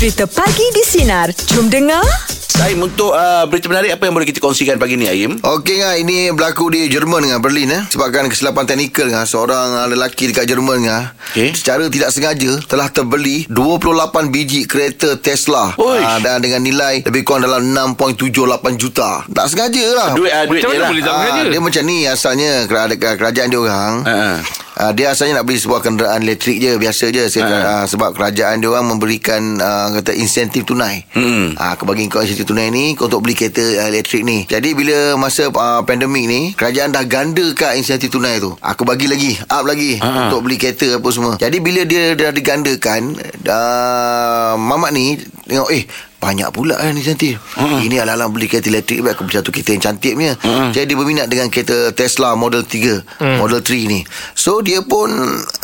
Cerita Pagi di Sinar. Jom dengar. Aim untuk uh, berita menarik apa yang boleh kita kongsikan pagi ni Aim? Okey ngah ini berlaku di Jerman ngah Berlin eh sebabkan kesilapan teknikal ngah seorang uh, lelaki dekat Jerman ngah Okey. secara tidak sengaja telah terbeli 28 biji kereta Tesla uh, dan dengan nilai lebih kurang dalam 6.78 juta. Tak sengaja lah. Duit, uh, duit Macam dia mana lah. boleh tak Ah, sengaja? dia macam ni asalnya kerajaan, kerajaan dia orang. Ha. Uh, dia asalnya nak beli sebuah kenderaan elektrik je biasa je Ha. uh, sebab kerajaan dia orang memberikan uh, kata insentif tunai. Hmm. Ah uh, bagi kau insentif tunai ni kau untuk beli kereta uh, elektrik ni. Jadi bila masa uh, pandemik ni kerajaan dah gandakan insentif tunai tu. Aku bagi lagi, up lagi Ha. untuk beli kereta apa semua. Jadi bila dia dah digandakan uh, mamat ni tengok eh banyak pula kan insentif. Ha. Ini ala-ala beli kereta elektrik aku beli satu kereta yang cantik punya. Ha. Jadi dia berminat dengan kereta Tesla Model 3, Model 3 ni. So dia pun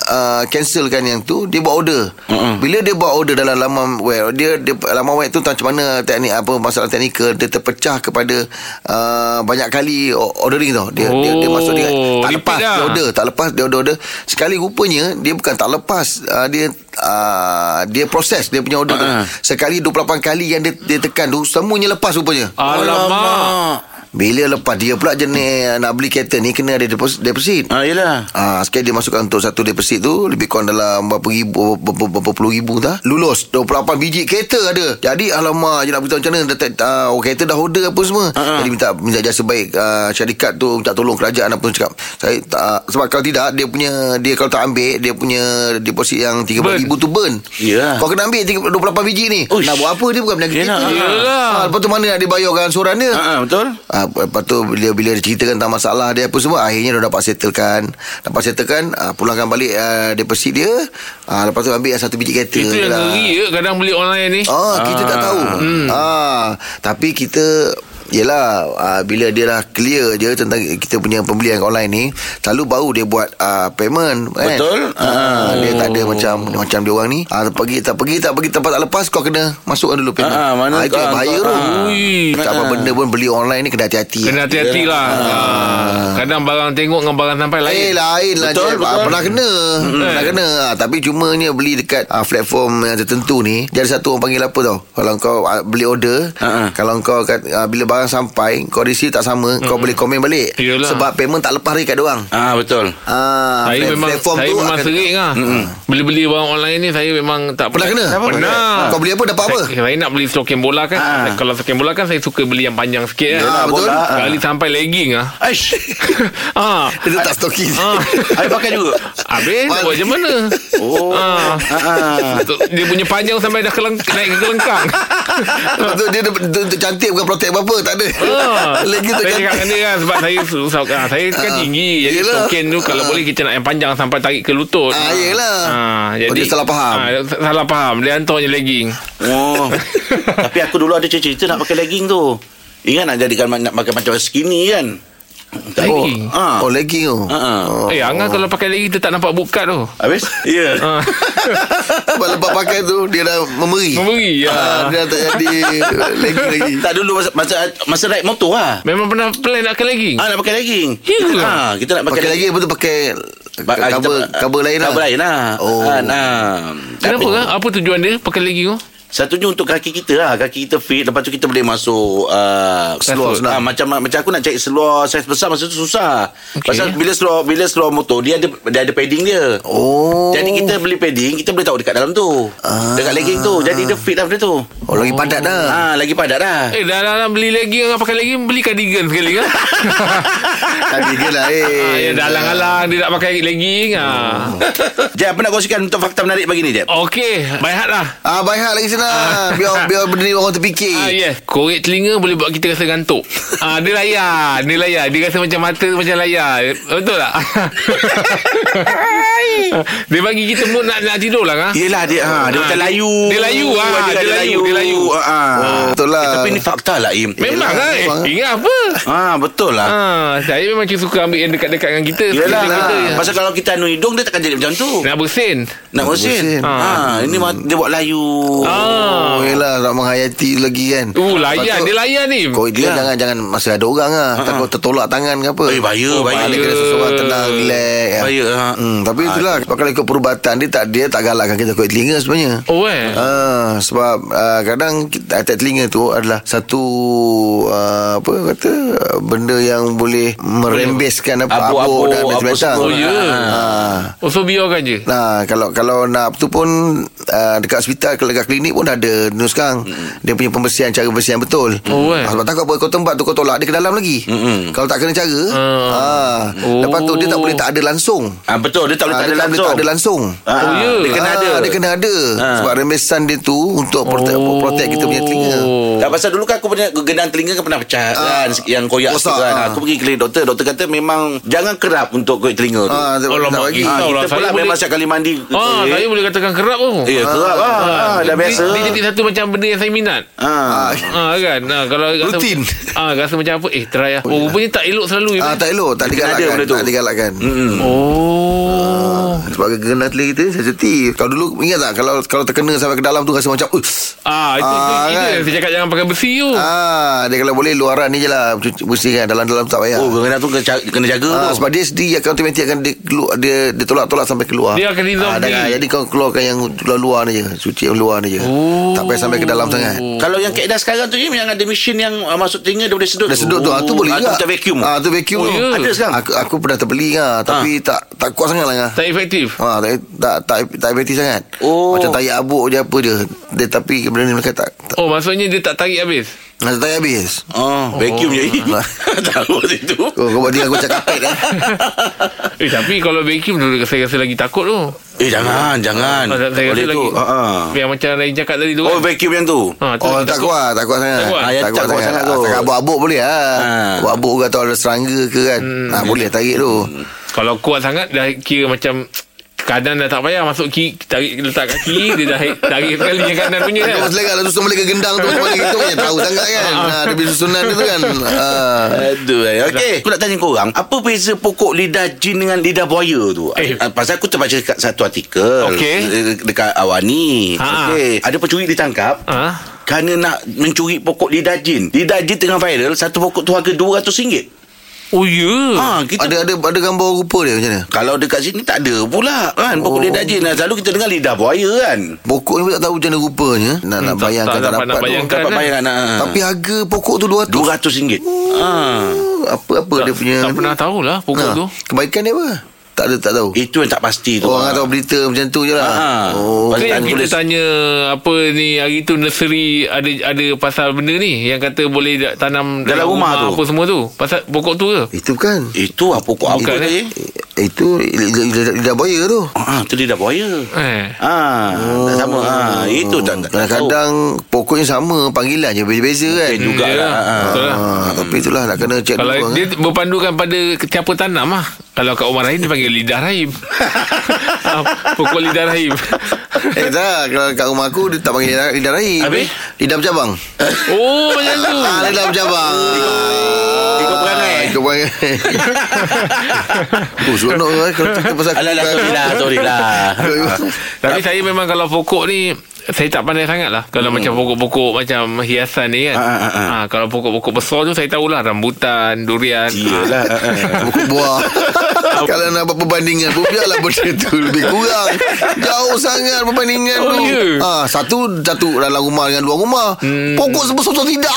uh, cancelkan yang tu, dia buat order. Ha. Bila dia buat order dalam laman web, dia, dia laman web tu tak macam mana teknik apa masalah teknikal dia terpecah kepada uh, banyak kali ordering tau. Dia dia, dia Oh, masuk dia tak repeat lepas lah. dia order, tak lepas dia order order. Sekali rupanya dia bukan tak lepas, uh, dia uh, dia proses dia punya order tu. Ha. Sekali 28 kali yang dia, dia tekan tu semuanya lepas rupanya. Alamak. Bila lepas dia pula jenis nak beli kereta ni kena ada deposit. deposit. Ah, yelah. Ah, sekali dia masukkan untuk satu deposit tu lebih kurang dalam berapa ribu berapa, berapa puluh ribu dah. Lulus 28 biji kereta ada. Jadi alamak je nak beritahu macam mana dah, uh, oh, kereta dah order apa semua. Ha-ha. Jadi minta minta jasa baik uh, syarikat tu minta tolong kerajaan apa cakap. Saya tak, uh, sebab kalau tidak dia punya dia kalau tak ambil dia punya deposit yang 13 Burn. ribu tu burn. Ya. Kau kena ambil 30 28 biji ni. Uish. Nak buat apa dia bukan Yelah. kereta. Yelah. Ah, lepas tu mana nak dibayarkan suran dia? Ha, ha, betul? Ah, lepas tu bila bila dia ceritakan tentang masalah dia apa semua akhirnya dia dapat settlekan dapat settlekan ah, pulangkan balik ah, deposit dia ah, lepas tu ambil satu biji kereta Itu yang lah. ngeri ya kadang beli online ni. Ah, kita tak tahu. Hmm. Ah, tapi kita Yelah uh, Bila dia dah clear je Tentang kita punya pembelian online ni Selalu baru dia buat uh, payment kan? Betul. uh, Dia tak ada Oh. macam Macam dia orang ni uh, Pergi tak pergi tak pergi tempat tak lepas Kau kena masukkan dulu payment Ah, mana Ah, Itu yang bahaya tu. Tak apa benda pun beli online ni Kena hati-hati Kena hati-hati lah. Ah. Kadang barang tengok dengan barang sampai lain. Eh lain lah Betul, betul. Ah, Pernah kena Pernah kena ah, Tapi cumanya beli dekat ah, Platform yang tertentu ni Dia ada satu orang panggil apa tau Kalau kau ah, beli order ah. Kalau kau kat, ah, Bila barang sampai Kau receive tak sama Kau boleh komen balik Yelah. Sebab payment tak lepas lagi kat diorang Ah, betul. Ah, Saya memang platform saya tu memang akan- sering lah. Beli-beli barang online ni saya memang tak Pernah kena? Pernah. Kau beli apa dapat apa? Saya, saya nak beli stokin bola kan. Ah. Kalau stokin bola kan saya suka beli yang panjang sikit kan. Ah, betul. bola. Sekali sampai legging ah. Aish. ah. Dia tak stokin Ah. Saya pakai juga. Habis nak buat macam mana? Oh. Ah. Ah. Tu- Dia punya panjang sampai dah keleng, naik ke kelengkang. Tu dia dia- dia- dia cantik bukan protect apa-apa Tak ada Ah. Lagi tu saya cakap dengan cantik dia kan Sebab saya susah ah, Saya kan Ah. tinggi Jadi Yelah. token tu Kalau boleh kita nak yang panjang Sampai tarik ke lutut Ah, yelah. ah, Oh, dia salah faham. ah, Salah faham Dia hantarnya legging Oh. Tapi aku dulu ada cerita nak pakai legging tu. Ingat nak jadikan nak pakai macam skinny kan? Legging Ah. Oh legging tu Ah, ah. oh. Eh Angah kalau pakai legging Tu tak nampak bukat tu Habis? Ya. ah. Sebab lepas pakai tu Dia dah memberi Memberi ah, ah. Dia tak jadi Legging lagi Tak dulu masa masa, masa ride motor lah. Memang pernah plan nak pakai legging Ah nak pakai legging. Ya? Ah kita nak pakai, Pakai lagi apa tu pakai Ba- cover kita- cover lain lah. Cover lain lah. Oh. Ah, nah. Kenapa kan Apa tujuan dia Pakai legging tu Satunya untuk kaki kita lah. Kaki kita fit Lepas tu kita boleh masuk uh, Seluar. Ah, macam macam aku nak cari seluar Saiz besar Masa tu susah. Okey. Pasal bila seluar Bila seluar motor Dia ada dia ada padding dia. Oh. Jadi kita beli padding Kita boleh tahu dekat dalam tu. Ah. Dekat legging tu. Jadi dia fit lah benda tu. Oh lagi padat dah. Ah, Lagi padat dah. Eh dah dah, dah beli legging Angah pakai legging Beli cardigan sekali kan? Dia lah eh. Ah, Ya dah alang-alang Dia nak pakai legging ah. Jeb apa nak kongsikan Untuk fakta menarik pagi ni Jeb? Okey Baik lah. Ah baik lagi senang Biar biar benda ni orang terfikir Ah, yes. Korek telinga boleh buat kita rasa gantuk. ah, dia layar. Dia layar. Dia rasa macam mata tu macam layar. Betul tak? dia bagi kita mood nak nak tidur lah. Ha? Yelah dia ha, Dia Ah, macam dia- layu dia layu, ah, Dia, dia ada layu, dia layu. Ah. Betul lah. Eh, Tapi ni fakta lah Im Memang Yelah, kan? Eh, memang. ingat apa? Ah Betul lah Ah, saya memang suka ambil yang dekat-dekat dengan kita. Yelah Sekeliling kita. ya. Pasal kalau kita anu hidung Dia takkan jadi macam tu Nak bersin. Nak bersin bersin. ha. Ini dia buat layu Ah, Oh, menghayati lagi kan. Uh, layan. Tu, Dia layan ni. Kau dia jangan jangan masa ada orang lah. Takut tertolak tangan ke apa. Eh, bahaya, Oh, bahaya. Dia kena seseorang tenang, relax. ya. Bahaya, ha. Hmm, tapi itulah kalau ikut perubatan dia tak dia tak galakkan kita kuat telinga sebenarnya. Oh eh. Ah, sebab uh, kadang kita, atak telinga tu adalah satu uh, apa kata benda yang boleh merembeskan apa Abu-abu, abu dan apa macam-macam. semua. Oh, ya. Oh, so biarkan je. Nah, kalau kalau nak tu pun uh, dekat hospital kalau dekat klinik pun ada Nur sekarang. Dia punya pembersihan cara bersihan betul. Oh, eh. Sebab takut kau tempat tu kau tolak dia ke dalam lagi. Mm-mm. Kalau tak kena cara. Ah. Oh. Lepas tu dia tak boleh tak ada langsung. Ah, betul, dia tak boleh Ah, tak ada tak boleh langsung. tak ada langsung. Ah, Oh, ya. Dia kena ada. Dia kena ada Ah. Sebab rembesan dia tu Untuk protect, Oh. protect kita punya telinga Tak pasal dulu kan aku punya gendang telinga kan pernah pecah Ah. kan yang koyak Rosak, sikit kan. ah. Aku pergi klinik doktor, doktor kata memang jangan kerap untuk koyak telinga tu. Oh, tak bagi. Ah, tahu lah, kita pula boleh- memang setiap kali mandi koyak. saya boleh katakan kerap tu. Ya, kerap lah. Dah biasa. Dia jadi satu macam benda yang saya minat. Ah. Ah kan ah, Kalau rasa, Rutin. ah, Rasa macam apa Eh try lah Oh rupanya tak elok selalu Ah, tak elok Tak ada digalakkan. Tak digalakkan Mm-mm. Oh Sebab kena telinga kita sensitif Kalau dulu ingat tak Kalau kalau terkena sampai ke dalam tu Rasa macam uh, Ah, itu, Ah, itu, itu kan? yang saya cakap jangan pakai besi tu. Ah, dia kalau boleh luaran ni je lah cuci- bersihkan dalam-dalam tak payah. Oh, kena tu kena, jaga- Ah, tu. sebab dia sendiri akan automatik akan dia, dia, dia tolak-tolak sampai keluar. Dia akan resolve sendiri. dah- Jadi kau keluarkan yang luar-luar ni je. Cuci yang luar ni je. Oh. Tak payah sampai ke dalam sangat. Kalau yang kaedah sekarang tu yang ada mesin yang uh, masuk telinga dia boleh sedut. Dah sedut tu ah, tu boleh ah, juga. Tu macam vacuum. Ah, tu vacuum Oh, tu. ya. Ada sekarang? Aku, aku pernah terbeli lah, tapi tak tak kuat sangat lah. Ngah. Tak efektif. Ha, tak, tak, tak, tak efektif sangat Oh. Macam tarik abuk je apa je dia, Tapi benda ni mereka tak Tak, Oh, maksudnya dia tak tarik habis. Tak tarik habis Oh, vacuum je. Tahu situ. Oh, kau buat dia aku cakap kapet eh. Eh, tapi kalau vacuum tu saya rasa lagi takut tu. Eh, jangan, jangan. Oh, saya rasa tu. lagi. Ha ah. Yang macam lain cakap tadi tu. Oh, kan? vacuum yang tu. Ha, tu Oh lagi tak takut. kuat Tak kuat sangat Tak kuat? Ah, tak sangat tu. Setakat abuk-abuk boleh lah Ha. Abuk-abuk ke Atau ada serangga ke kan ha, Boleh tarik tu Kalau kuat sangat dah kira macam kanan dah tak payah masuk kiri tarik letak kat kiri dia dah tarik sekali yang kanan punya kan. selekat lah Susun balik ke gendang tu Macam mana kita punya Tahu sangat kan ha, Dia punya susunan dia tu kan ha. Aduh, eh. okey. Aku nak tanya korang, apa beza pokok lidah jin dengan lidah buaya tu? Eh. Pasal aku terbaca kat satu artikel dekat Awani. Ha. Okey, ada pencuri ditangkap Ha? kerana nak mencuri pokok lidah jin. Lidah jin tengah viral, satu pokok tu harga RM200. Oh ya. Ha, kita Ada ada ada gambar rupa dia macam mana kalau dekat sini tak ada pula kan pokok Oh. lidah jin. Selalu kita dengar lidah buaya kan. Pokok ni pun tak tahu macam mana rupanya Nak, nak tak- bayangkan tak tak, dapat dapat, nak bayangkan. Dapat lah. bayangkan. Ha. Tapi harga pokok tu 200 RM200. Ha. Apa-apa dia punya Tak pernah tahulah pokok Ha, tu. Kebaikan dia apa Tak ada tak tahu Itu yang tak pasti tu. Oh, orang tahu berita macam tu je lah. Ha. Oh. Pasal Itu yang kita tanya apa ni hari tu nursery ada ada pasal benda ni yang kata boleh tanam Dalam rumah tu. apa semua tu. Pasal pokok tu ke? Itu kan. Itu apa pokok apa Bukan, tadi? Eh, Itu lidah, lidah buaya tu. Ah, tu lidah buaya. Eh. Ah, oh. tak sama. Ah, itu tak tak. Kadang-kadang pokoknya sama Panggilan je beza-beza kan juga Hmm, lah. ya. Ah. Betul lah. ha, Tapi itulah Nak kena cek Kalau dulu dia kan. berpandukan pada siapa tanam lah. Kalau kat Umar Rahim dia panggil lidah rahim. Ah, pokok lidah rahim. Eh tak Kalau kat rumah aku Dia tak panggil lidah, lidah rahim Habis? Lidah bercabang Oh macam tu. Ah, lidah bercabang Ikut perangai Oh seronok eh Kalau cerita pasal Alah, alah, sorry lah, sorry lah. Tapi saya memang kalau pokok ni saya tak pandai sangat lah Kalau macam pokok-pokok Macam hiasan ni kan Hmm. Ah, ah, ah. Ah, Kalau pokok-pokok besar tu Saya tahulah Rambutan Durian Iyalah. Pokok buah Kalau nak buat perbandingan pun Biarlah benda tu Lebih kurang Jauh sangat perbandingan Oh, tu ya? ah, Satu Satu dalam rumah dengan luar rumah Hmm. Pokok sebesar-besar tidak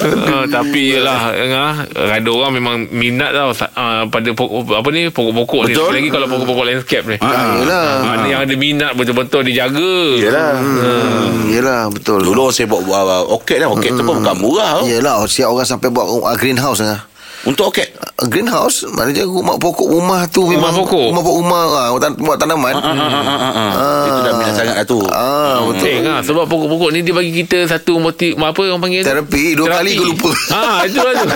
uh, Tapi yelah uh, Ada orang memang minat tau uh, Pada pokok Apa ni Pokok-pokok ni. Lagi kalau pokok-pokok landscape ni ah, Yelah Mana yang ada minat Betul-betul dijaga Iyalah. hmm, Yelah betul Dulu saya buat buat okey lah. Okey tu pun bukan murah. tau. Yelah Siap orang sampai buat uh, greenhouse lah Untuk okey. Uh, greenhouse Maknanya rumah pokok rumah tu Rumah memang pokok? Rumah pokok rumah ah, tan- Buat tanaman Ah, ah, ah, ah, ah. Itu dah minat sangat lah tu. Ah, betul Eh, ha, sebab pokok-pokok ni dia bagi kita satu motif apa orang panggil tu? Terapi, dua kali kau lupa. Ha, itu lah tu.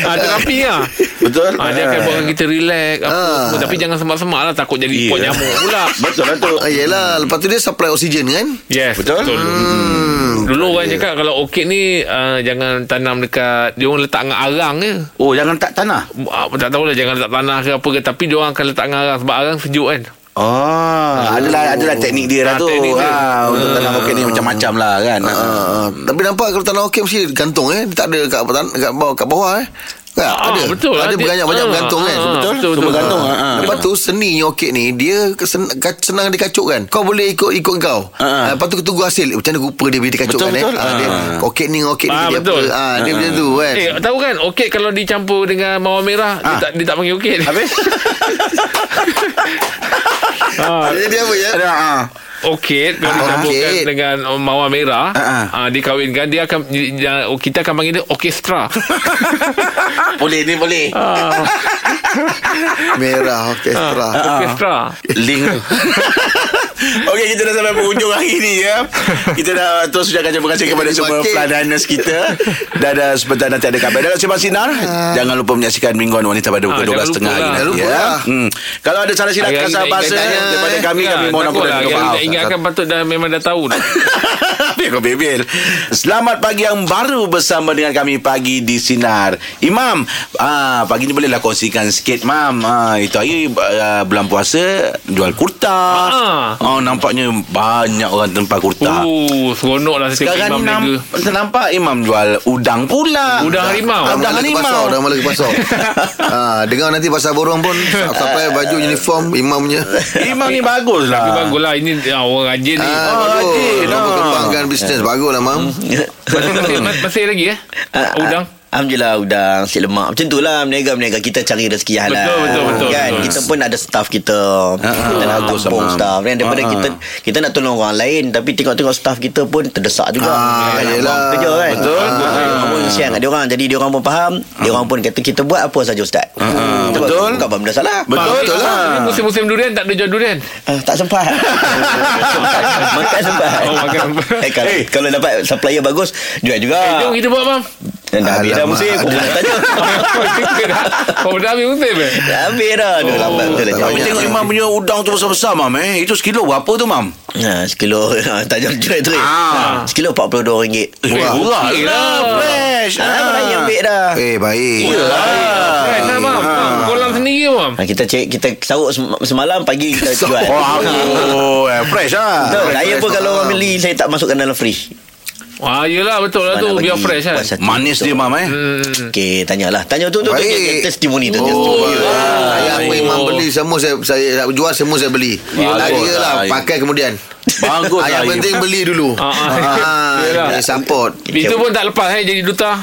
ha, terapi lah. Betul. Ha, dia akan buatkan kita relax apa Ah. semua. Tapi jangan semak-semak lah takut jadi Iya. pot nyamuk pula. Betul lah tu. ah, Yelah Lepas tu dia supply oksigen kan Yes, Betul. betul. Hmm Dulu orang cakap kalau orchid ni uh, jangan tanam dekat dia orang letak dengan arang je. Oh, jangan tak tanah. Uh, tak tahulah jangan letak tanah ke apa ke tapi dia orang akan letak dengan arang sebab arang sejuk kan. Oh, adalah adalah teknik dia lah Ah, tu. teknik dia. Ha, untuk tanam okey ni macam-macam lah kan. Ah, ah. Tapi nampak kalau tanah okey mesti gantung eh. Dia tak ada kat, kat, kat, bawah, kat bawah eh. Tak, Ah, ada. betul lah. Ada Dia- banyak-banyak ah, bergantung kan. ah, betul? betul, Semua betul. gantung. Ha. Ha. Lepas tu seni okey ni dia ka- senang dikacukkan. Kau boleh ikut ikut kau. Ha. Ha. Lepas tu tunggu hasil macam mana rupa dia bila dikacukkan Betul, eh. betul. Ha, dia Ha. okey ni okey ni Ah, jadi betul. apa. Ha, dia macam tu kan. Eh, tahu kan? Okey kalau dicampur dengan mawar merah, dia Ah. tak dia tak panggil okey. Habis? Ah, Jadi dia apa ya? Ada ha. Okey kalau Ah, dicampurkan okey. dengan uh, mawar merah, Ah, ah. ah, dikawinkan dia akan kita akan panggil dia orkestra. boleh ni boleh. ah, Merah orkestra. orkestra. Link tu. Okey, kita dah sampai penghujung hari ni ya. Kita dah terus ucapkan terima kasih kepada semua peladaners kita. Dah ada sebentar nanti ada khabar. Dalam Sembang Sinar, jangan lupa menyaksikan Mingguan Wanita pada pukul Ah, 12.30 jangan hari lupa lah. nanti. Ya. lah. Hmm. Kalau ada salah silap kasar bahasa daripada kami, kami mohon ampun lah. dan minta Yang maaf. Ingatkan patut dah memang dah tahu. Biar kau bebel Selamat pagi yang baru Bersama dengan kami Pagi di Sinar. Imam ah, Pagi ni bolehlah kongsikan sikit Mam. Ah, Itu hari ah, Bulan puasa Jual kurta. Ah. oh, Nampaknya Banyak orang tempat kurta. Oh, seronok lah saya Sekarang Imam ni namp- Niaga. nampak Imam jual udang pula. Udang harimau. Ah, Udang pasar harimau. Dah mula ke pasar ha, Dengar nanti pasar borong pun Sampai baju uniform Imam punya. Imam ni bagus lah Tapi bagus lah Ini ah, orang rajin ni. Ah, bagus. rajin, Nak ah. berkembangkan bisnes Bagus lah mam. Masih, masih, lagi eh? Ah, Udang. ah, Alhamdulillah udang si lemak Macam tu lah Meniaga-meniaga Kita cari rezeki halal Betul, betul, betul, kan? betul. Kita pun ada staff kita Kita nak Amam. staff kan? Daripada Ah, kita Kita nak tolong orang lain Tapi tengok-tengok staff kita pun Terdesak juga Ah, kan? yelah. Kerja kan Betul. Ah, Orang pun kesian kat dia orang Jadi dia orang pun faham Dia orang pun kata Kita buat apa saja Ustaz Ah, Kita betul. Bukan apa benda salah Betul, betul lah. Musim-musim durian Tak ada jual durian Ah, tak sempat Makan sempat Oh, makan sempat. eh, kalau, Eh. kalau dapat supplier bagus Jual juga Eh, jom kita buat mam Dan dah habis dah musim Kau nak tanya Oh dah habis musim eh Dah habis dah Dah lambat betul lah tak Kami banyak. tengok Imam punya udang tu besar-besar Mam eh Itu sekilo berapa tu Mam? Ha, sekilo tak jual jual tu. Ah. Sekilo RM42. Eh, murah lah lah. Fresh Ah, mana yang ambil dah. Eh baik lah mam Kolam sendiri mam Ha, kita cek kita sem- semalam pagi kita jual. Oh, eh, fresh lah. Betul. Saya pun kalau orang beli saya tak masukkan dalam fridge. Wah yelah betul lah tu Biar fresh kan Manis dia, Mam, eh? Hmm. Okey, tanyalah. Tanya tu tu tu testimoni tu. Oh, testimoni. Saya apa Imam beli Semua saya saya jual Semua saya beli Lagi lah lah. Pakai kemudian Bagus Ah, lah. Yang Im. penting beli dulu Ah, ah. Ah, Yelah. dia support Itu pun tak lepas eh Jadi duta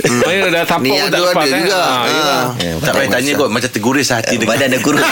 Saya dah tapau pun Niat tak tu lepas ada eh. juga yelah. Ah. Ya, Tak payah tanya kot Macam terguris hati dengan Badan dah kurus.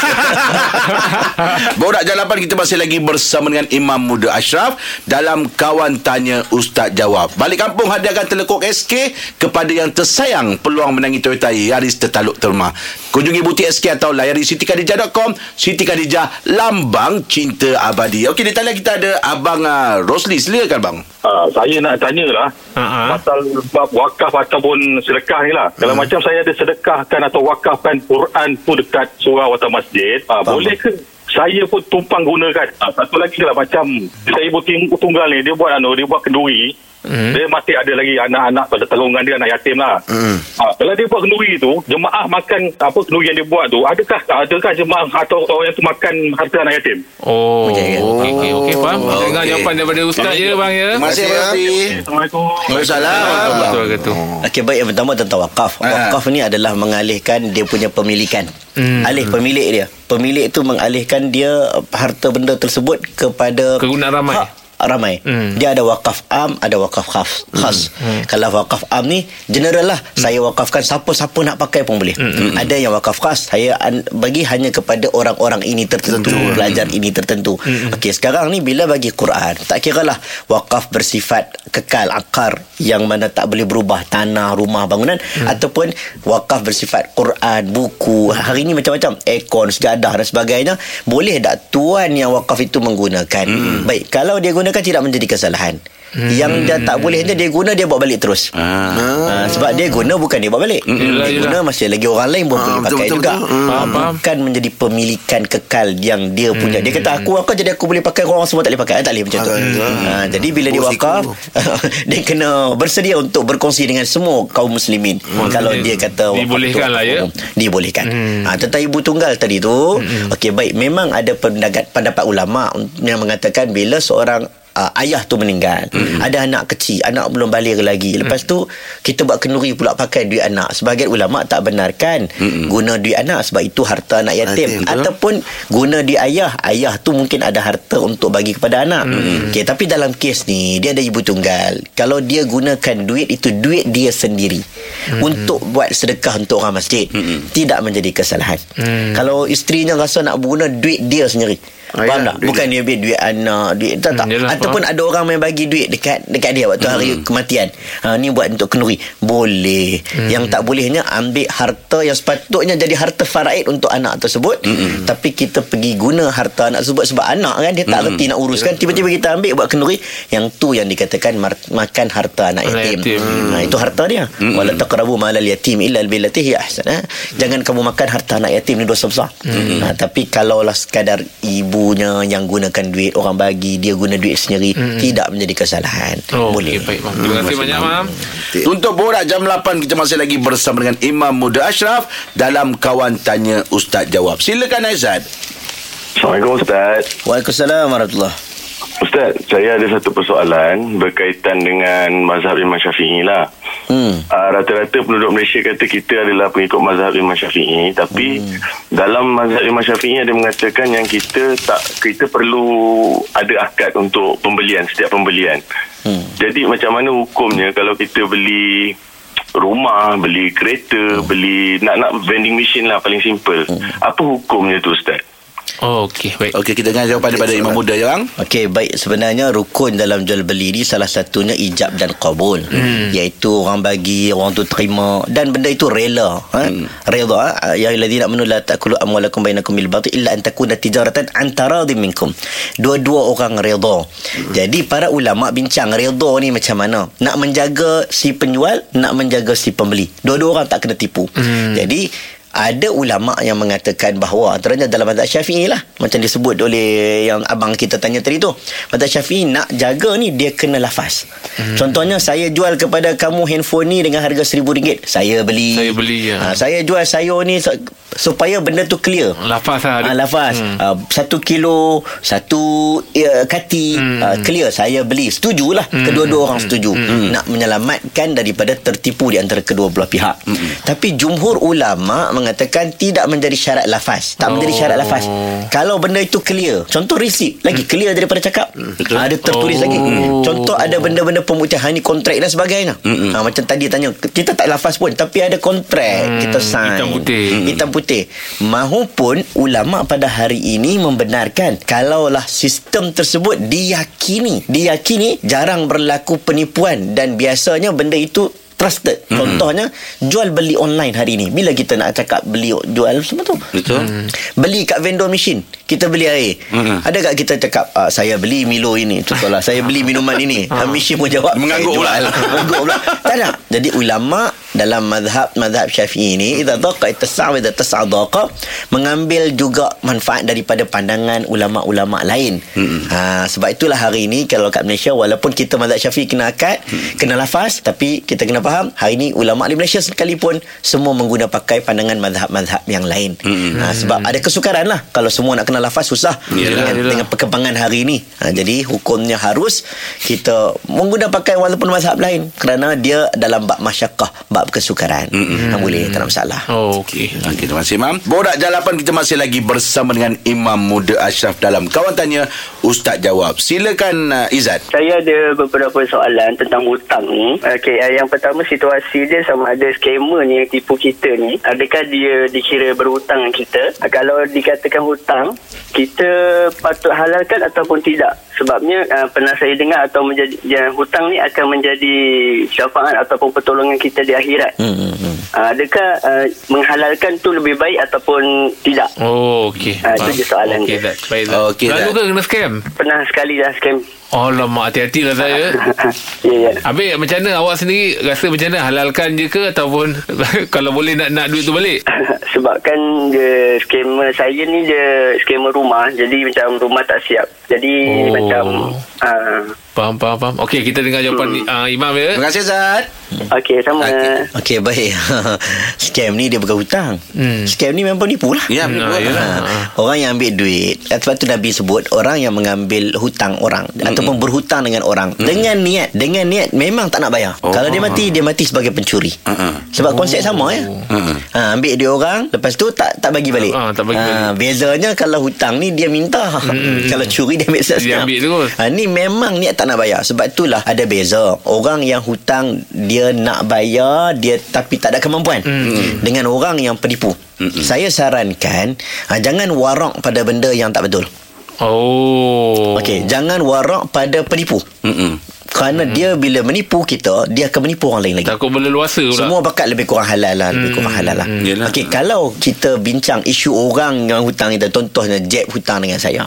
Borak Jalapan kita masih lagi bersama dengan Imam Muda Ashraf dalam Kawan Tanya Ustaz Jawab. Balik kampung hadiahkan telekuk SK kepada yang tersayang peluang menangi Toyota Yaris tertaluk terma. Kunjungi butik SK atau layari sitikadijah.com. Siti Khadijah lambang cinta abadi. Okey di talian kita ada abang uh, Rosli. Silakan bang. Ah, saya nak tanya lah Ha, ha. pasal bab wakaf ataupun sedekah ni lah. Kalau macam saya ada sedekahkan atau wakafkan Quran tu dekat surau atau masjid, ah, boleh ke saya pun tumpang gunakan. Ah, satu lagi lah macam saya tim- tunggal ni dia buat anu dia buat kenduri. Hmm. Dia masih ada lagi anak-anak pada tanggungan dia anak yatim lah. Hmm. Ah, kalau dia buat kenduri tu, jemaah makan apa kenduri yang dia buat tu, adakah adakah jemaah atau orang tu makan harta anak yatim? Oh Okey, Okey okey okey faham Oh, Dengar jawapan daripada ustaz je bang ya Terima kasih Terima kasih, Rosli. Assalamualaikum. Waalaikumsalam. Betul gitu Okey baik yang pertama tentang wakaf. Ah. Wakaf ni adalah mengalihkan dia punya pemilikan. Hmm. Alih pemilik dia. Pemilik itu mengalihkan dia harta benda tersebut kepada Kegunaan ramai. hak ramai. Hmm. Dia ada wakaf am, ada wakaf khas. khas. Kalau wakaf am ni general lah. Saya wakafkan siapa-siapa nak pakai pun boleh. Ada yang wakaf khas saya bagi hanya kepada orang-orang ini tertentu, pelajar ini tertentu. Okey, sekarang ni bila bagi Quran, tak kiralah wakaf bersifat kekal akar yang mana tak boleh berubah tanah, rumah, bangunan ataupun wakaf bersifat Quran, buku. Hari ni macam-macam, aircon, sejadah dan sebagainya. Boleh tak tuan yang wakaf itu menggunakan? Baik, kalau dia gunakan tidak menjadi kesalahan. Yang dia tak bolehnya dia guna dia bawa balik terus. Ah. Ha, sebab dia guna bukan dia bawa balik. Yelah, dia yelah. guna masih lagi orang lain pun Ah, boleh betul, pakai betul, juga. betul. Hmm. Faham, faham. Bukan menjadi pemilikan kekal yang dia punya. Dia kata aku wakaf jadi aku boleh pakai orang semua tak boleh pakai. Ah, Tak boleh macam tu. Ah, betul. Ha, jadi bila dia wakaf dia kena bersedia untuk berkongsi dengan semua kaum muslimin. Kalau dia kata Dibolehkan lah, ya? umum. Dibolehkan. Ha, tentang ibu tunggal tadi tu, okey baik memang ada pendapat pendapat ulama yang mengatakan bila seorang uh, ayah tu meninggal mm. ada anak kecil anak belum balik lagi lepas tu kita buat kenduri pula pakai duit anak sebagian ulama tak benarkan mm. guna duit anak sebab itu harta anak yatim ataupun guna duit ayah ayah tu mungkin ada harta untuk bagi kepada anak mm. okay, tapi dalam kes ni dia ada ibu tunggal kalau dia gunakan duit itu duit dia sendiri mm. untuk buat sedekah untuk orang masjid mm. tidak menjadi kesalahan mm. kalau isterinya rasa nak guna duit dia sendiri Ah, Faham ya, tak? duit. Bukan dia ambil duit anak Duit tak tak. Hmm, yelah, Ataupun ada orang yang bagi duit Dekat dekat dia Waktu hari kematian. Ha, Ni buat untuk kenduri Boleh. Yang tak bolehnya Ambil harta yang sepatutnya Jadi harta faraid Untuk anak tersebut. Tapi kita pergi guna Harta anak tersebut Sebab anak kan Dia tak reti nak uruskan. Tiba-tiba kita ambil Buat kenduri Yang tu yang dikatakan mar- Makan harta anak yatim, yatim. Ha, Itu harta dia. Wala taqrabu malal yatim Illa billati hiya ahsan ha? Jangan kamu makan harta anak yatim Ni dosa besar. Ha, Tapi kalaulah sekadar Ibunya yang gunakan duit Orang bagi Dia guna duit sendiri Tidak menjadi kesalahan Oh, Boleh okay, baik, Mam. Terima kasih banyak, Mam. Untuk borak jam 8 kita masih lagi bersama dengan Imam Muda Ashraf dalam Kawan Tanya Ustaz Jawab. Silakan Aizat. Assalamualaikum Ustaz. Waalaikumsalam Warahmatullahi Ustaz, saya ada satu persoalan berkaitan dengan mazhab Imam Syafi'i lah. Hmm. Uh, rata-rata penduduk Malaysia kata kita adalah pengikut mazhab Imam Syafi'i tapi hmm. dalam mazhab Imam Syafi'i ada mengatakan yang kita tak kita perlu ada akad untuk pembelian setiap pembelian. Hmm. Jadi macam mana hukumnya kalau kita beli rumah, beli kereta, beli nak nak vending machine lah paling simple. Hmm. Apa hukumnya tu Ustaz? Oh, okey, baik. Okey, kita dengar jawapan daripada Imam Muda yang Okey, baik. Sebenarnya rukun dalam jual beli ni salah satunya ijab dan qabul. Hmm. Iaitu orang bagi, orang tu terima dan benda itu rela. Ha? Hmm. Rela. Ha? Ya alladhina amanu la ta'kulu amwalakum bainakum bil batil illa an takuna tijaratan an taradin minkum. Dua-dua orang reda. Hmm. Jadi para ulama bincang reda ni macam mana? Nak menjaga si penjual, nak menjaga si pembeli. Dua-dua orang tak kena tipu. Hmm. Jadi ada ulama yang mengatakan bahawa antaranya dalam mazhab Syafi'i lah macam disebut oleh yang abang kita tanya tadi tu mazhab Syafi'i nak jaga ni dia kena lafaz hmm. contohnya saya jual kepada kamu handphone ni dengan harga RM1000 saya beli Saya beli, ya. ha, saya jual sayur ni su- supaya benda tu clear Lafaz lah. Ah, lafaz hmm. uh, satu kilo satu uh, kati hmm. uh, clear saya beli setujulah hmm. kedua-dua orang setuju hmm. nak menyelamatkan daripada tertipu di antara kedua belah pihak hmm. tapi jumhur ulama mengatakan tidak menjadi syarat lafaz. Tak oh. menjadi syarat lafaz. Kalau benda itu clear contoh risip lagi clear daripada cakap. Betul. ha, ada tertulis Oh. lagi contoh ada benda-benda pemutihan ni kontrak dan sebagainya. Ha, macam tadi tanya kita tak lafaz pun tapi ada kontrak. Hmm, kita sign. Hitam putih. hitam putih. Mahupun ulama pada hari ini membenarkan kalaulah sistem tersebut diyakini. Diyakini jarang berlaku penipuan dan biasanya benda itu trusted. Mm-hmm. Contohnya jual beli online hari ini. Bila kita nak cakap beli jual semua tu. Betul. Hmm. Beli kat vendor machine. Kita beli air. Mm-mm. Ada tak kita cakap ah, saya beli Milo ini. Contohlah saya beli minuman ini. Ah. machine pun jawab Mengangguk pula. Mengangguk pula. Tak ada. Jadi ulama dalam mazhab mazhab Syafi'i ini idza daqa ittasa' wa idza tas'a daqa mengambil juga manfaat daripada pandangan ulama-ulama lain. Ha sebab itulah hari ini kalau kat Malaysia walaupun kita mazhab Syafi'i kena akad, kena lafaz tapi kita kena faham hari ini ulama di Malaysia sekalipun semua mengguna pakai pandangan mazhab-mazhab yang lain. Ha sebab ada kesukaran lah kalau semua nak kena lafaz susah Yalah, dengan, yalah. dengan perkembangan hari ini. Ha, jadi hukumnya harus kita mengguna pakai walaupun mazhab lain kerana dia dalam bab masyakkah, bab kesukaran. Mm-hmm. Ha, boleh, tak ada masalah. Oh, okey. Okey, terima kasih Imam. Borak Jalapan kita masih lagi bersama dengan Imam Muda Ashraf dalam Kawan Tanya Ustaz Jawab. Silakan uh, Izzat. Saya ada beberapa soalan tentang hutang ni. Okey, uh, yang pertama situasi dia sama ada scammer ni yang tipu kita ni. Adakah dia dikira berhutang dengan kita? Uh, kalau dikatakan hutang, kita patut halalkan ataupun tidak? Sebabnya uh, pernah saya dengar atau menjadi ya, hutang ni akan menjadi syafaat ataupun pertolongan kita di akhirat akhirat. Hmm, hmm, hmm. Uh, adakah uh, menghalalkan tu lebih baik ataupun tidak? Oh, okey. Ah, itu je soalan Okey, dia. Zat. Baik. Okey, Lalu ke kena scam? Pernah sekali dah scam. Alamak, hati-hatilah saya. ya, ya. Habis macam mana awak sendiri rasa macam mana halalkan je ke ataupun kalau boleh nak nak duit tu balik? Sebab kan dia scammer saya ni dia scammer rumah. Jadi macam rumah tak siap. Jadi Oh. macam uh, Faham, faham, faham. Okey, kita dengar jawapan uh, Imam ya. Terima kasih Zat. okey sama. Okey. Okey baik Scam ni dia bukan hutang Hmm. Scam ni memang penipu lah Ya, Hmm, betul. ya. Ha, orang yang ambil duit sebab tu Nabi sebut orang yang mengambil hutang orang mm ataupun berhutang dengan orang mm dengan niat dengan niat memang tak nak bayar Oh. kalau dia mati dia mati sebagai pencuri Mm-mm. sebab konsep sama ya Mm-mm. ha, ambil dia orang lepas tu tak tak bagi balik Ah, tak bagi balik. bezanya kalau hutang ni dia minta kalau curi dia ambil Dia senyap ambil terus. ha, ni memang niat tak nak bayar. Sebab itulah ada beza. Orang yang hutang dia nak bayar dia tapi tak ada kemampuan. Dengan orang yang penipu. Saya sarankan ha, jangan warak pada benda yang tak betul. Oh. Okey, jangan warak pada penipu. Mm-mm. Kerana dia bila menipu kita, dia akan menipu orang lain lagi. Takut berleluasa pula. Semua bakat lebih kurang halal lah Lebih kurang halal lah. Yelah. Okey kalau kita bincang Isu orang yang hutang kita Contohnya Jeb hutang dengan saya.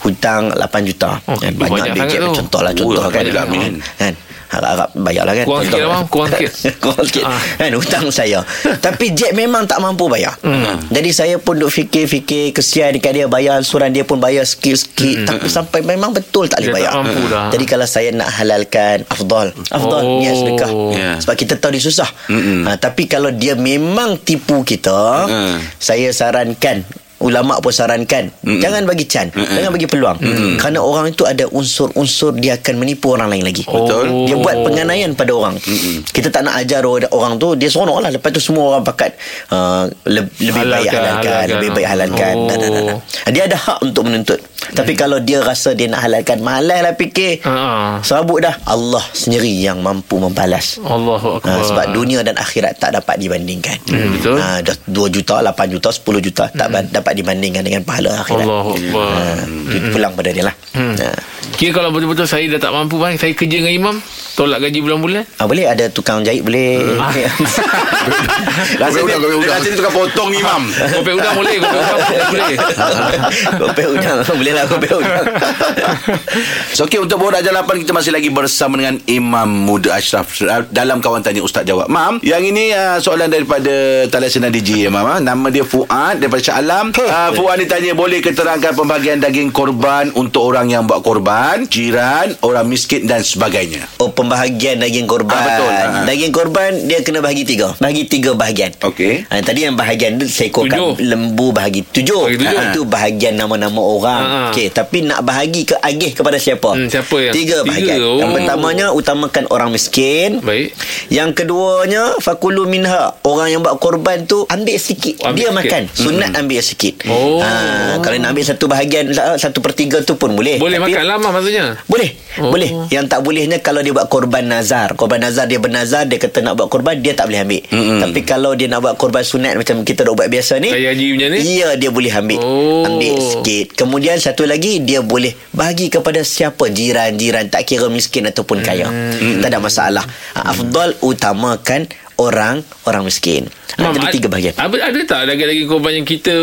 Hutang 8 juta. Oh, kan, itu Banyak banyak sangat Jeb tu. Contoh lah Contoh Oh, kan. lah, Min. kan Harap-harap bayar lah kan Kurang sikit lah, bang. Kurang sikit. Kurang sikit Ah. Kan hutang saya Tapi Jeb memang tak mampu bayar Jadi saya pun duk fikir-fikir Kesian dekat dia Bayar ansuran dia pun bayar sikit-sikit Tapi sampai memang betul tak boleh Dia bayar tak mampu dah. Jadi kalau saya nak halalkan Afdal Afdal Oh. niat sedekah Ya. sebab kita tahu dia susah. Mm-mm. Ha, tapi kalau dia memang tipu kita, Mm. saya sarankan ulama pun sarankan Mm-mm. jangan bagi can Mm-mm. jangan bagi peluang kerana orang itu ada unsur-unsur dia akan menipu orang lain lagi Betul. dia buat penganaian pada orang kita tak nak ajar orang, orang tu dia seronok lah lepas tu semua orang pakat uh, le- lebih baik Halalkan, halalkan, halalkan. lebih baik halalkan Oh. Nah, nah, nah, nah. dia ada hak untuk menuntut tapi kalau dia rasa dia nak halalkan malas lah fikir Ha. Serabut dah Allah sendiri yang mampu membalas Allahu akbar. Ha, sebab dunia dan akhirat tak dapat dibandingkan. Hmm, betul. Ha, dah 2 juta, 8 juta, 10 juta tak ban- dapat dibandingkan dengan pahala akhirat. Allahu akbar. Ha, pulang pada dia lah. Hmm. Ha. Kira kalau betul-betul saya dah tak mampu bang, saya kerja dengan imam, tolak gaji bulan-bulan. Ha, boleh ada tukang jahit boleh. Ah. Rasa dia, udang, kopi udang. rasa tukang potong imam. Kopi udang boleh, kopi udang boleh. kopi udang boleh lah kopi udang. So, okay, untuk borak jalapan kita masih lagi bersama dengan Imam Muda Ashraf dalam kawan tanya Ustaz jawab. Mam, yang ini uh, soalan daripada Talasina DJ ya, Mam. ah. Nama dia Fuad daripada Shah Alam. Uh, Fuad ditanya boleh keterangkan pembagian daging korban untuk orang yang buat korban, jiran, orang miskin dan sebagainya. Oh pembahagian daging korban. Ah, betul. Ah. Daging korban dia kena bahagi tiga. Bahagi tiga bahagian. Okey. Ha, tadi yang bahagian tu seekor kan lembu bahagi tujuh. Bahagi tujuh. Ha, itu bahagian nama-nama orang. Ha. Okey, tapi nak bahagi ke agih kepada siapa? Hmm, siapa yang- Tiga tiga, bahagian. oh. Yang pertamanya utamakan orang miskin. Baik. Yang keduanya fakulu minha. Orang yang buat korban tu ambil sikit. Ambil dia sikit. makan. Sunat ambil sikit. Oh. Ha, kalau nak ambil satu bahagian satu per tiga tu pun boleh. Boleh Tapi- makan lama maksudnya. boleh Oh. Boleh Yang tak bolehnya Kalau dia buat korban nazar Korban nazar dia bernazar Dia kata nak buat korban Dia tak boleh ambil Mm-mm. Tapi kalau dia nak buat korban sunat Macam kita dah buat biasa ni haji punya ni? Ya dia boleh ambil Oh. Ambil sikit Kemudian satu lagi Dia boleh bahagi kepada siapa Jiran-jiran Tak kira miskin ataupun kaya Tak ada masalah Ha, Afdal utamakan Orang Orang miskin Mam, Jadi ad- tiga bahagian Ada, ada tak daging-daging korban yang kita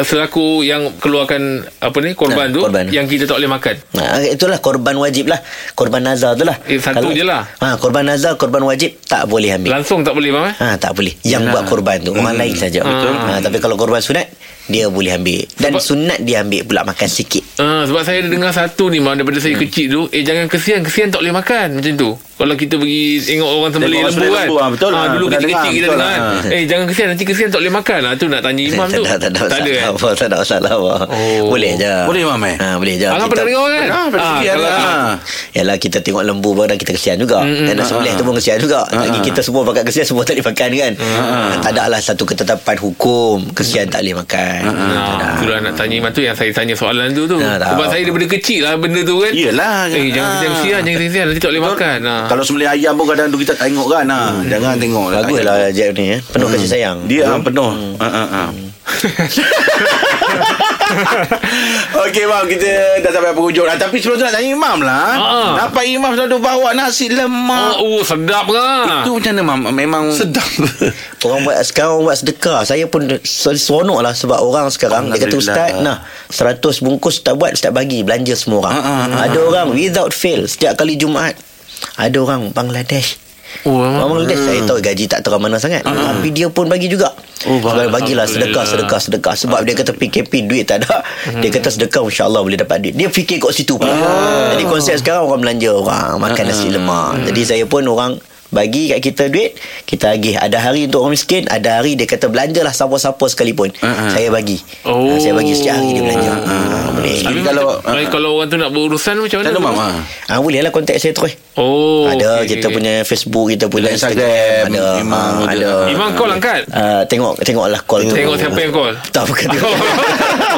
selaku yang keluarkan apa ni korban Nah, tu korban. yang kita tak boleh makan. Ha, itulah korban wajib lah Korban nazar tu lah Eh, satu je lah. ha, Korban nazar Korban wajib Tak boleh ambil Langsung tak boleh bang eh? Ha, tak boleh. Yang Yalah. buat korban tu orang lain saja. Betul. Ha, tapi kalau korban sunat dia boleh ambil. Dan Sebab- sunat dia ambil pula makan sikit. Ah, sebab saya ada dengar satu ni mam daripada saya kecil tu eh jangan kesian kesian tak boleh makan macam tu kalau kita pergi tengok orang sembelih orang lembu kan lembu, ah, betul. Ah, dulu kecil-kecil dengar, kita betul. dengar kan. Ah. eh jangan kesian nanti kesian tak boleh makan ah, tu nak tanya imam tak, tu tak, tak, tak, ada kan apa, tak ada masalah apa. Oh. Boleh je. Boleh, Mam, eh? Ha, boleh je. Abang pernah dengar kan Ah, sekian kalau- lah. Yalah kita tengok lembu baru kita kesian juga. Dan sembelih tu pun kesian juga. Lagi kita semua pakai kesian semua tak boleh makan kan. Ha, tak ada lah satu ketetapan hukum kesian tak boleh makan. Tak ada. Itulah nak tanya imam tu yang saya tanya soalan tu tu sebab saya daripada kecil lah benda tu kan Yelah. eh jangan kesian kesian jangan kesian nanti tak boleh makan. Kalau sembelih ayam pun kadang tu kita tengok kan. Ha. Jangan tengok. Bagus ayam. lah Jeb ni eh. Penuh kasih sayang. Dia ah, penuh. Ha, ha, ha. Okey mam Kita dah sampai penghujung dah Tapi sebelum tu nak tanya Imam lah Ah. Nampak Imam selalu bawa nasi lemak Oh, oh sedap kan? Itu macam mana mam Memang Sedap Orang buat sekarang orang buat sedekah. Saya pun ser- seronok lah sebab orang sekarang dia kata ustaz, nah 100 bungkus tak buat ustaz bagi belanja semua orang. Ah, ah, ah, ada orang without fail setiap kali Jumaat. Ada orang Bangladesh. Oh, Orang Bangladesh saya tahu gaji tak terang mana sangat. Tapi dia pun bagi juga. Oh, Kalau bagilah sedekah Sedekah sedekah. Sebab dia kata PKP duit tak ada. Dia kata sedekah InsyaAllah boleh dapat duit. Dia fikir kat situ pula. Jadi konsep sekarang Orang belanja orang Makan nasi lemak. Jadi saya pun orang bagi kat kita duit kita agih ada hari untuk orang miskin ada hari dia kata belanjalah siapa-siapa sekalipun Ah, ah. saya bagi Oh. Ah, saya bagi setiap hari dia belanja Ah, boleh Tapi kalau Baik, kalau orang tu nak berurusan macam mana? ha? ah, boleh lah kontak saya terus Oh. ada okey, kita okey. punya Facebook kita punya Ada Instagram, Instagram, ada Imam ah, ada. ada Imam call angkat. Uh, tengok tengoklah call tu. Tengok siapa yang call. Tak bukan tengok.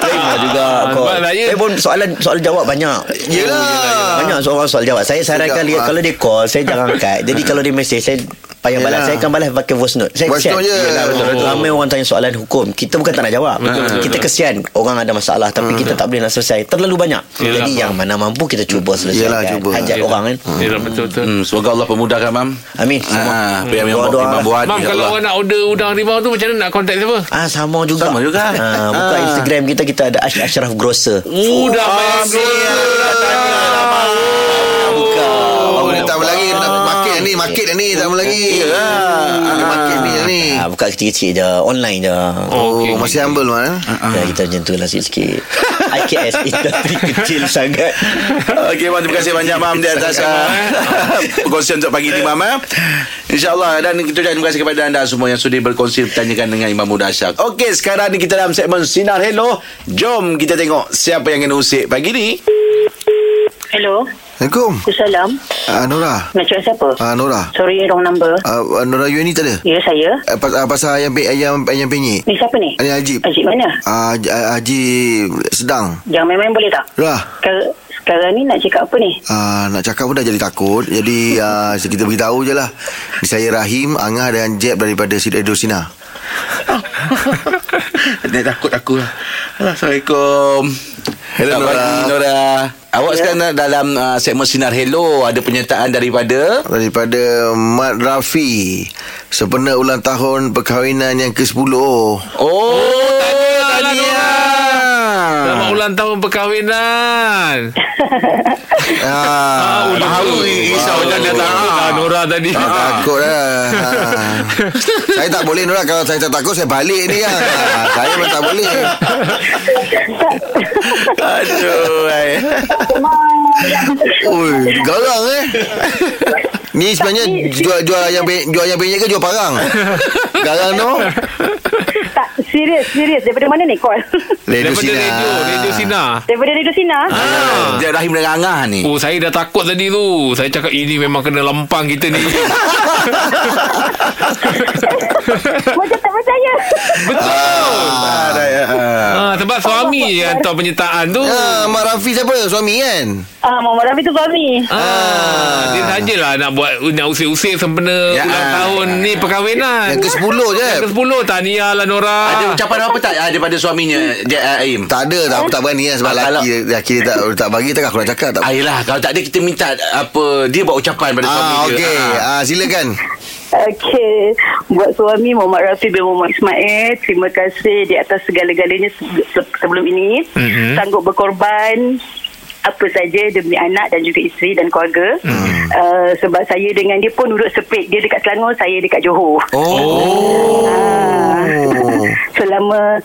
Terima juga Ah, saya- pun soalan soalan jawab banyak. Yelah. Banyak soalan soal jawab. Saya sarankan dia Sekejap, kalau dia call saya jangan angkat. Jadi kalau dia mesej saya payah balas. Saya akan balas pakai voice note. Saya Voice kesian. note je. Yelah, betul, betul. Oh. Ramai orang tanya soalan hukum. Kita bukan tak nak jawab. Kita kesian orang ada masalah tapi kita tak boleh nak selesai. Terlalu banyak. Yelah, Jadi yang mana mampu kita cuba selesaikan. Yelah, cuba. Hajat orang kan. Yalah, betul-betul. Hmm, semoga Allah pemudahkan mam Amin. Semua. Ah, Doa-doa. Imam buat Mam, kalau insyaAllah. orang nak order udang rimau tu macam mana nak contact siapa? Ah sama juga. Sama juga. Ah, buka Ah. Instagram kita kita ada Ash Ashraf Grocer. Udah main Buka. Oh, dia tak apa lagi Dia nak market ni Market ni tak apa lagi Yalah. Dia market ni ni Ah, buka kecil-kecil je Online je Oh, okey, masih humble man Ya, kita macam tu lah sikit-sikit IKS industri kecil sangat Okey, Mam. Terima kasih banyak, Mam. Di atas uh, perkongsian untuk pagi ni, Mam. Eh. InsyaAllah. Dan kita ucapkan terima kasih kepada anda semua yang sudi berkongsi bertanyakan dengan Imam Muda Asyak. Okey, sekarang ni kita dalam segmen Sinar Hello. Jom kita tengok siapa yang kena usik pagi ni. Hello. Assalamualaikum Salam. uh, Nora Nak cakap siapa? uh, Nora Sorry, wrong number. uh, Nora you ni tak ada Ya, saya. uh, pas, uh, Pasal ayam, pe- ayam, ayam penyek Ni siapa ni? Ayam Ajib Ajib mana? uh, Haji Sedang Jangan main-main boleh tak? Dah Sekarang, sekarang ni nak cakap apa ni? Uh, nak cakap pun dah jadi takut Jadi uh, kita beritahu je lah Ni Saya Rahim Angah dan Jeb daripada Sina Dia takut aku lah. Assalamualaikum. Hello, Selamat Nora. pagi, Nora. Awak sekarang dalam uh, segmen Sinar Hello. Ada penyertaan daripada... Daripada Mat Rafi Sempena ulang tahun perkahwinan yang ke-10 Oh, tahniah, Nora. Selamat ulang tahun perkahwinan. Ah, ulang tahu, tahun. risau Ah, jangan datang. ah, Nora tadi. Tak takut lah ha. Saya tak boleh Nora Kalau saya tak takut Saya balik ni kan ha. Saya pun tak boleh Aduh. Ui, Garang eh Ni sebenarnya Jual jual ayam pe- jual ayam penyek ke jual parang Garang no tak, serius, serius. Daripada mana ni call? Radio Daripada radio, radio Sina. Daripada Radio Sina? Ah. Dia Rahim dengan Angah ni. Oh, saya dah takut tadi tu. Saya cakap ini memang kena lempang kita ni. Macam tak percaya. Betul. Ah, ya. Ah. Ha, sebab suami yang hantar penyertaan tu. ha, Mak Rafi siapa Suami kan Ah, Muhammad Rafi tu suami. Ah, dia sajalah nak buat nak usik-usik sempena Ya. ulang tahun ni perkahwinan. Yang ke-10 je Yang ke-10 tahniah lah Nora. Ada ucapan apa tak ah, daripada suaminya Jack uh, Aim? Tak ada tak, Aku tak berani lah Sebab Ah, kalau- laki, laki dia tak, tak bagi Tak aku nak cakap tak. Ayolah Kalau tak ada kita minta Apa Dia buat ucapan pada suami Ah, dia Okey Ah. ah, Silakan Okey. Buat suami Muhammad Rafi bin Muhammad Ismail, terima kasih di atas segala-galanya se- se- sebelum ini. Mm-hmm. Sanggup berkorban apa saja demi anak dan juga isteri dan keluarga. Mm. Uh, sebab saya dengan dia pun duduk sepit. Dia dekat Selangor, saya dekat Johor. Oh Ah. selama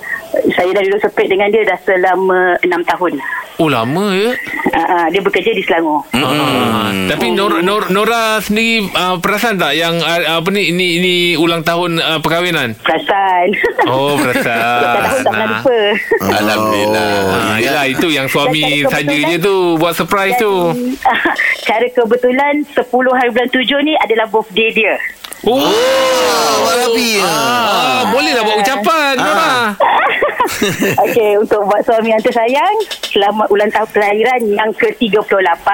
saya dah duduk sepit dengan dia dah selama 6 tahun. Oh lama ya. Uh, uh, dia bekerja di Selangor. Ah, tapi Nora, Nora, Nora sendiri uh, perasan tak yang uh, apa ni ini ini ulang tahun uh, perkahwinan? Perasan. Oh, perasan. Setiap tahun tak pernah Ah. lupa. Alhamdulillah Ah, yelah itu yang suami saja je tu buat surprise tu. cara kebetulan 10 hari bulan 7 ni adalah birthday dia. Oh, Mak Rafi ah, bolehlah buat ucapan Nora. Okey, untuk buat suami yang tersayang, selamat ulang tahun kelahiran yang ke-38.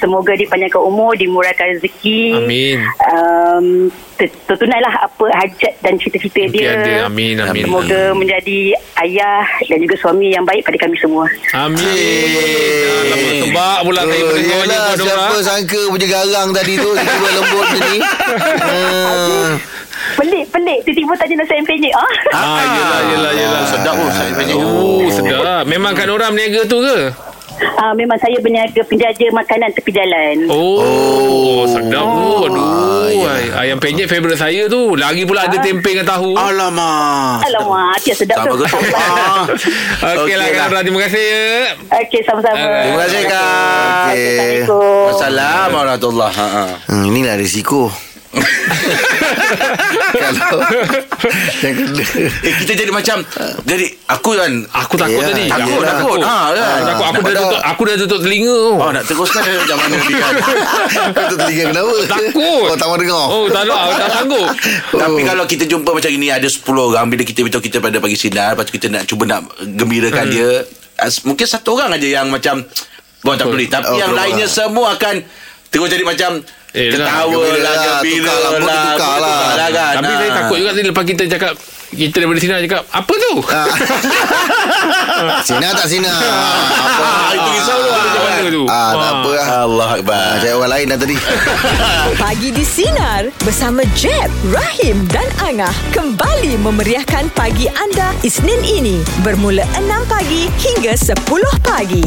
Semoga dipanjangkan umur, dimurahkan rezeki. Amin. Um, ter- tertunailah apa hajat dan cita-cita dia. Amin, amin. Semoga menjadi ayah dan juga suami yang baik pada kami semua. Amin. Alamak, sebab pula saya Oh, yelah, siapa orang. sangka punya garang tadi tu Tiba lembut macam ni Hmm. Pelik-pelik. Tiba-tiba tanya nasi ayam penyek. Ah. Ah, yelah, yelah, yelah. Sedap pun saya banyak. Oh, sedap. Memang kan orang berniaga tu ke? Ah, memang saya berniaga penjaja makanan tepi jalan. Oh, oh sedap tu. Aduh. ay- Ayam penyet favourite saya tu. Lagi pula ada tempe dengan tahu. Alamak. Alamak, dia sedap Sama tu. ke tu? Ah. Okey lah, Kak lah. Terima kasih ya. Okey, sama-sama. Terima kasih Kak. Okey. Assalamualaikum. Assalamualaikum warahmatullahi ha, ha. Hmm, inilah risiko Kalau Yang kena Eh kita jadi macam Jadi aku kan Aku takut Ya, tadi. takut, Aku takut. Ha, ya. Takut. Aku dah Nak- tutup, aku dah tutup telinga. Oh nak teruskan macam mana dia kan Kau telinga kenapa Takut. Kau tak mau dengar Oh, tak nak. Aku tak sanggup. Tapi kalau kita jumpa macam ini Ada 10 orang Bila kita beritahu kita pada pagi sinar Lepas tu kita nak cuba nak Gembirakan Hmm. dia Mungkin satu orang aja yang macam Buat tak peduli Tapi Oh, yang lainnya semua akan Terus jadi macam Eh, Ketawa lah lah, Gembira tukar lah, mood lah dia tukar lah. tukar lah kan Tapi Ha. saya takut juga tadi lepas kita cakap kita daripada sini cakap apa tu? Ah. Sina tak Sina Apa Ah, Itu risau tu Macam mana tu? Ah, tak Ah. apa lah Allah Ah, Akbar Saya orang lain dah tadi Pagi di Sinar bersama Jeb, Rahim dan Angah kembali memeriahkan pagi anda Isnin ini bermula 6 pagi hingga 10 pagi.